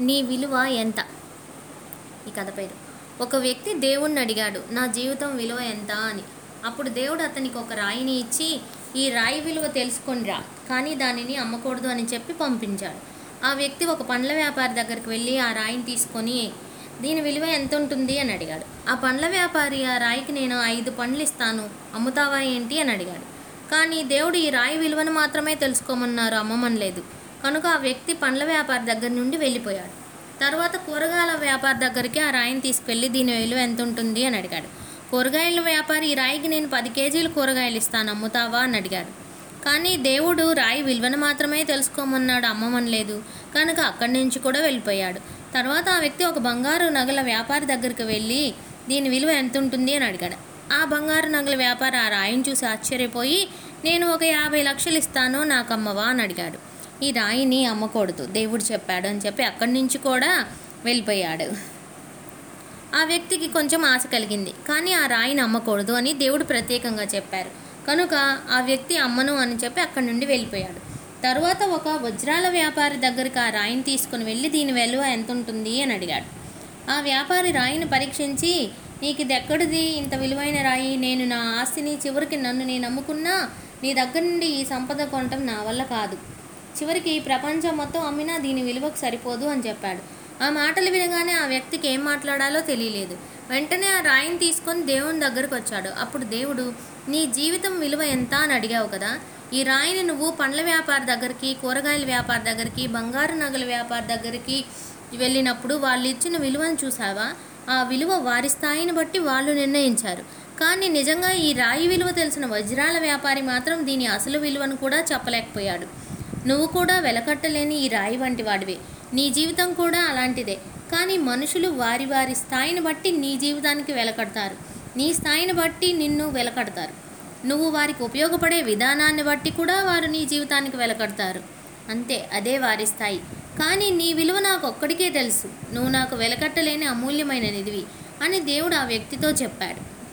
నీ విలువ ఎంత? ఈ కథ పేరు. ఒక వ్యక్తి దేవుణ్ణి అడిగాడు నా జీవితం విలువ ఎంత అని. అప్పుడు దేవుడు అతనికి ఒక రాయిని ఇచ్చి ఈ రాయి విలువ తెలుసుకొనిరా కానీ దానిని అమ్మకూడదు అని చెప్పి పంపించాడు. ఆ వ్యక్తి ఒక పండ్ల వ్యాపారి దగ్గరికి వెళ్ళి ఆ రాయిని తీసుకొని దీని విలువ ఎంత ఉంటుంది అని అడిగాడు. ఆ పండ్ల వ్యాపారి ఆ రాయికి నేను ఐదు పండ్లు ఇస్తాను అమ్ముతావా ఏంటి? అని అడిగాడు. కానీ దేవుడు ఈ రాయి విలువను మాత్రమే తెలుసుకోమన్నారు అమ్మమనలేదు. కనుక ఆ వ్యక్తి పండ్ల వ్యాపారి దగ్గర నుండి వెళ్ళిపోయాడు. తర్వాత కూరగాయల వ్యాపారి దగ్గరికి ఆ రాయిని తీసుకెళ్ళి దీని విలువ ఎంత ఉంటుంది? అని అడిగాడు. కూరగాయల వ్యాపారి ఈ రాయికి నేను పది కేజీలు కూరగాయలు ఇస్తాను అమ్ముతావా? అని అడిగాడు. కానీ దేవుడు రాయి విలువను మాత్రమే తెలుసుకోమన్నాడు అమ్మమనలేదు. కనుక అక్కడి నుంచి కూడా వెళ్ళిపోయాడు. తర్వాత ఆ వ్యక్తి ఒక బంగారు నగల వ్యాపారి దగ్గరికి వెళ్ళి దీని విలువ ఎంత ఉంటుంది? అని అడిగాడు. ఆ బంగారు నగల వ్యాపారి ఆ రాయిని చూసి ఆశ్చర్యపోయి నేను ఒక యాభై లక్షలు ఇస్తాను నాకు అమ్మవా అని అడిగాడు. ఈ రాయిని అమ్మకూడదు. దేవుడు చెప్పాడు అని చెప్పి అక్కడి నుంచి కూడా వెళ్ళిపోయాడు. ఆ వ్యక్తికి కొంచెం ఆశ కలిగింది. కానీ ఆ రాయిని అమ్మకూడదు అని దేవుడు ప్రత్యేకంగా చెప్పారు. కనుక ఆ వ్యక్తి అమ్మను అని చెప్పి అక్కడి నుండి వెళ్ళిపోయాడు. తర్వాత ఒక వజ్రాల వ్యాపారి దగ్గరికి ఆ రాయిని తీసుకుని వెళ్ళి దీని విలువ ఎంత ఉంటుంది అని అడిగాడు. ఆ వ్యాపారి రాయిని పరీక్షించి నీకు ఇది ఎక్కడిది? ఇంత విలువైన రాయి. నేను నా ఆస్తిని చివరికి నన్ను నేను నమ్ముకున్నా నీ దగ్గర నుండి ఈ సంపద కొనటం నా వల్ల కాదు. చివరికి ప్రపంచం మొత్తం అమ్మినా దీని విలువకు సరిపోదు అని చెప్పాడు. ఆ మాటలు వినగానే ఆ వ్యక్తికి ఏం మాట్లాడాలో తెలియలేదు. వెంటనే ఆ రాయిని తీసుకొని దేవుని దగ్గరకు వచ్చాడు. అప్పుడు దేవుడు నీ జీవితం విలువ ఎంత అని అడిగావు కదా? ఈ రాయిని నువ్వు పండ్ల వ్యాపార దగ్గరికి కూరగాయల వ్యాపార దగ్గరికి బంగారు నగల వ్యాపార దగ్గరికి వెళ్ళినప్పుడు వాళ్ళు ఇచ్చిన విలువను చూసావా ఆ విలువ వారి స్థాయిని బట్టి వాళ్ళు నిర్ణయించారు. కానీ నిజంగా ఈ రాయి విలువ తెలిసిన వజ్రాల వ్యాపారి మాత్రం దీని అసలు విలువను కూడా చెప్పలేకపోయాడు. నువ్వు కూడా వెలకట్టలేని ఈ రాయి వంటి వాడివే. నీ జీవితం కూడా అలాంటిదే. కానీ మనుషులు వారి వారి స్థాయిని బట్టి నీ జీవితానికి వెలకడతారు. నీ స్థాయిని బట్టి నిన్ను వెలకడతారు. నువ్వు వారికి ఉపయోగపడే విధానాన్ని బట్టి కూడా వారు నీ జీవితానికి వెలకడతారు. అంతే అదే వారి స్థాయి. కానీ నీ విలువ నాకు ఒక్కడికే తెలుసు. నువ్వు నాకు వెలకట్టలేని అమూల్యమైన నిధివి అని దేవుడు ఆ వ్యక్తితో చెప్పాడు.